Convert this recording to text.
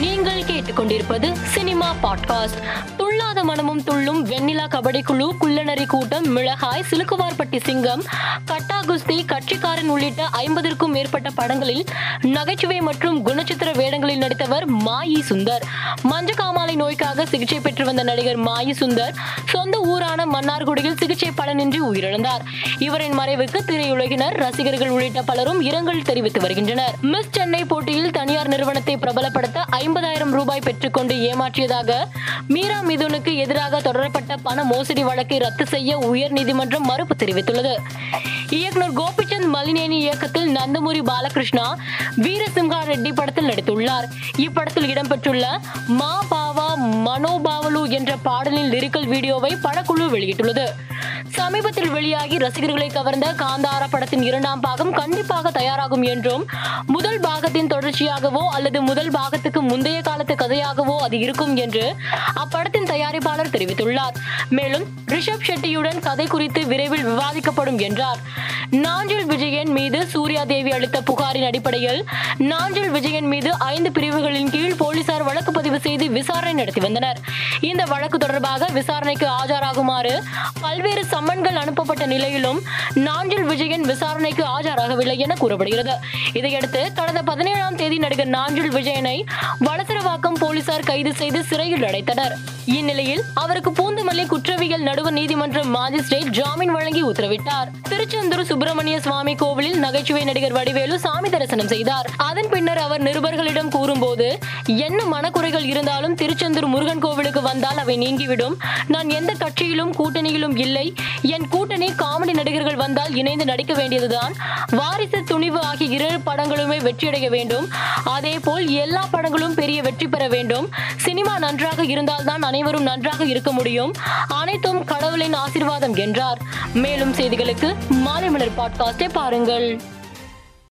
நீங்கள் கேட்டுக்கொண்டிருப்பது cinema podcast. Thullatha மனமும் துள்ளும் வெண்ணிலா கபடி குழு குள்ளநரி கூட்டம் மிளகாய் சிலுக்குவார்பட்டி சிங்கம் கட்டா குஸ்தி கட்சிக்காரன் உள்ளிட்ட ஐம்பதற்கும் மேற்பட்ட படங்களில் நகைச்சுவை மற்றும் குணச்சித்திர வேடங்களில் நடித்தவர் மாயி சுந்தர். மஞ்சக்காமாலை நோய்க்காக சிகிச்சை பெற்று வந்த நடிகர் மாயி சுந்தர் சொந்த ஊரான மன்னார்குடியில் சிகிச்சை பலனின்றி உயிரிழந்தார். இவரின் மறைவுக்கு திரையுலகினர் ரசிகர்கள் உள்ளிட்ட பலரும் இரங்கல் தெரிவித்து வருகின்றனர். மிஸ் சென்னை போட்டியில் தனியார் நிறுவனத்தை ஐம்பதாயிரம் ரூபாய் பெற்றுக்கொண்டு ஏமாற்றியதாக மீரா மிதுனுக்கு எதிராக தொடரப்பட்ட பண மோசடி வழக்கை ரத்து செய்ய உயர்நீதிமன்றம் மறுப்பு தெரிவித்துள்ளது. இயக்குனர் கோபிச்சந்த் மலினேனி இயக்கத்தில் நந்தமுரி பாலகிருஷ்ணா வீரசிம்ஹா ரெட்டி படத்தில் நடித்துள்ளார். இப்படத்தில் இடம்பெற்றுள்ள மா பாவா மனோபாவலு என்ற பாடலின் லிரிக்கல் வீடியோவை படக்குழு வெளியிட்டுள்ளது. சமீபத்தில் வெளியாகி ரசிகர்களை கவர்ந்த காந்தாரா படத்தின் இரண்டாம் பாகம் கண்டிப்பாக தயாராகும் என்றும் முதல் பாகத்தின் தொடர்ச்சியாகவோ அல்லது முதல் பாகத்துக்கு முந்தைய காலத்து கதையாகவோ அது இருக்கும் என்று அப்படத்தின் தயாரிப்பாளர் தெரிவித்துள்ளார். மேலும் ரிஷப் ஷெட்டியுடன் கதை குறித்து விரைவில் விவாதிக்கப்படும் என்றார். நாஞ்சில் விஜயன் மீது சூர்யா தேவி அளித்த புகாரின் அடிப்படையில் நாஞ்சில் விஜயன் மீது ஐந்து பிரிவுகளின் கீழ் போலீசார் வழக்கு பதிவு செய்து விசாரணை நடத்தி வந்தனர். இந்த வழக்கு தொடர்பாக விசாரணைக்கு ஆஜராகுமாறு பல்வேறு சம்மன்கள் அனுப்பப்பட்ட நிலையிலும் நாஞ்சில் விஜயன் விசாரணைக்கு ஆஜராகவில்லை என கூறப்படுகிறது. இதையடுத்து கடந்த பதினேழாம் தேதி நடிகர் நாஞ்சில் விஜயனை வளசரவாக்கம் போலீசார் கைது செய்து சிறையில் அடைத்தனர். இந்நிலையில் அவருக்கு பூந்தமல்லி குற்றவியல் நடுவர் நீதிமன்ற மாஜிஸ்ட்ரேட் ஜாமீன் வழங்கி உத்தரவிட்டார். திருச்செந்தூர் சுப்பிரமணிய சுவாமி கோவிலில் நகைச்சுவை நடிகர் வடிவேலு சாமி தரிசனம் செய்தார். அதன் பின்னர் அவர் நிருபர்களிடம் கூறும்போது என்ன மனக்குறைகள் இருந்தாலும் திருச்செந்தூர் முருகன் கோவிலுக்கு வந்தால் அவை நீங்கிவிடும். நான் எந்த கட்சியிலும் கூட்டணியிலும் இல்லை. என் கூட்டணி காமெடி நடிகர்கள் வந்தால் இணைந்து நடிக்க வேண்டியதுதான். வாரிசு துணிவு ஆகிய இரு படங்களுமே வெற்றியடைய வேண்டும். அதே போல் எல்லா படங்களும் பெரிய வெற்றி பெற வேண்டும். சினிமா நன்றாக இருந்தால்தான் அனைவரும் நன்றாக இருக்க முடியும். அனைத்தும் கடவுளின் ஆசீர்வாதம் என்றார். மேலும் செய்திகளுக்கு மாலை மலர் பாட்காஸ்டை பாருங்கள்.